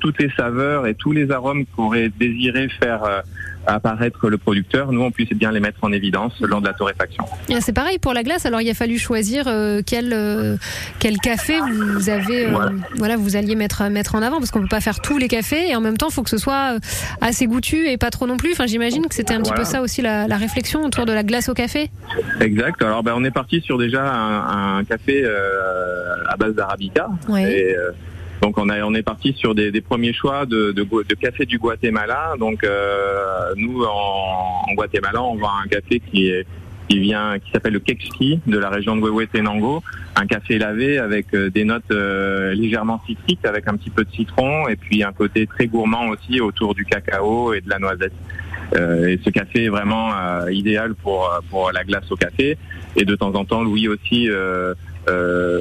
toutes les saveurs et tous les arômes qu'aurait désiré faire euh, apparaître le producteur, nous on puisse bien les mettre en évidence lors de la torréfaction. Ah, C'est pareil pour la glace. Alors il a fallu choisir euh, quel euh, quel café vous avez euh, Voilà. voilà vous alliez mettre mettre en avant parce qu'on peut pas faire tous les cafés et en même temps il faut que ce soit assez goûtu et pas trop non plus. Enfin j'imagine que c'était un petit Voilà. peu ça aussi la, la réflexion autour de la glace au café. Exact. Alors ben, on est parti sur déjà un, un café euh, à base d'arabica. Ouais. Et, euh, donc on, a, on est parti sur des, des premiers choix de, de, de café du Guatemala. Donc euh, nous en, en Guatemala on vend un café qui est qui vient qui s'appelle le Kekski de la région de Huehuetenango, un café lavé avec euh, des notes euh, légèrement citriques avec un petit peu de citron et puis un côté très gourmand aussi autour du cacao et de la noisette. Euh, et ce café est vraiment euh, idéal pour pour la glace au café et de temps en temps Louis aussi euh, euh,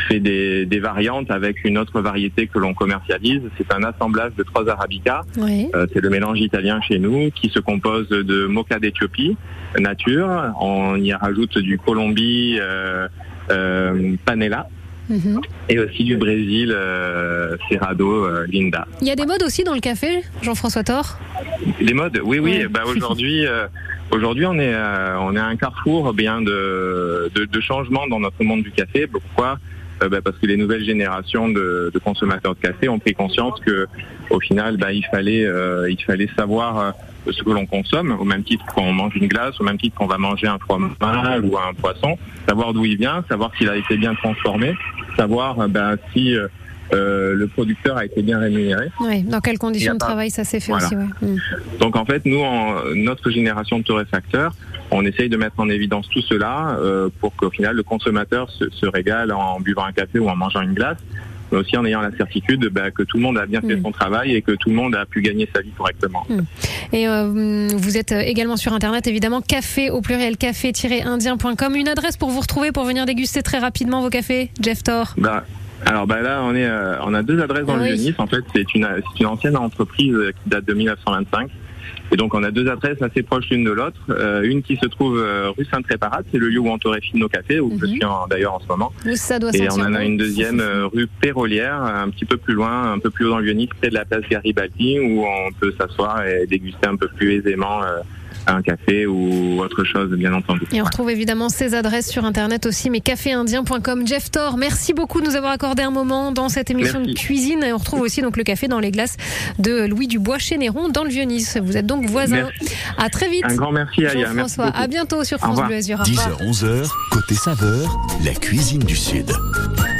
fait des, des variantes avec une autre variété que l'on commercialise. C'est un assemblage de trois arabicas. Euh, c'est le mélange italien chez nous qui se compose de mocha d'Éthiopie, nature. On y rajoute du Colombie, euh, euh, Panela Mhm. et aussi du Brésil, euh, Cerrado, Linda. Il y a des modes aussi dans le café, Jean-François Thor? Les modes, oui, oui. Ouais. Bah aujourd'hui, aujourd'hui, on est, euh, on est à un carrefour bien de, de, de changements dans notre monde du café. Pourquoi? Bah, Parce que les nouvelles générations de, de consommateurs de café ont pris conscience que, au final, bah, il fallait, euh, il fallait savoir euh, ce que l'on consomme, au même titre qu'on mange une glace, au même titre qu'on va manger un fromage ou un poisson, savoir d'où il vient, savoir s'il a été bien transformé, savoir euh, bah, si euh, euh, le producteur a été bien rémunéré. Ouais. Dans quelles conditions de travail ça s'est fait Voilà. aussi. Ouais. Mm. Donc en fait, nous, en, notre génération de torréfacteurs, on essaye de mettre en évidence tout cela euh, pour qu'au final, le consommateur se, se régale en buvant un café ou en mangeant une glace, mais aussi en ayant la certitude bah, que tout le monde a bien fait Mm. son travail et que tout le monde a pu gagner sa vie correctement. Et euh, vous êtes également sur internet évidemment café au pluriel café-indien.com. Une adresse pour vous retrouver pour venir déguster très rapidement vos cafés, Jeff Thor? Bah, alors bah là, on est, euh, on a deux adresses dans Ah le oui. En fait, c'est une, une ancienne entreprise euh, qui date de 1925. Et donc, on a deux adresses assez proches l'une de l'autre. Euh, une qui se trouve euh, rue Sainte-Réparate, c'est le lieu où on torréfie nos cafés, où je Mhm. suis d'ailleurs en ce moment. Oui, ça doit Et on en a une deuxième euh, rue Pérolière, un petit peu plus loin, un peu plus haut dans le près de la place Garibaldi, où on peut s'asseoir et déguster un peu plus aisément euh, un café ou autre chose, bien entendu. Et on retrouve évidemment ces adresses sur internet aussi, mais caféindien.com. Jeff Thor, merci beaucoup de nous avoir accordé un moment dans cette émission Merci. de cuisine. Et on retrouve aussi donc le café dans les glaces de Louis Dubois chez Néron dans le Vieux-Nice. Vous êtes donc voisins. Merci. À très vite. Un grand merci, Jean-François, beaucoup. à bientôt sur France. Bleu Azur. Au revoir. 10h, 11h, côté saveur, la cuisine du Sud.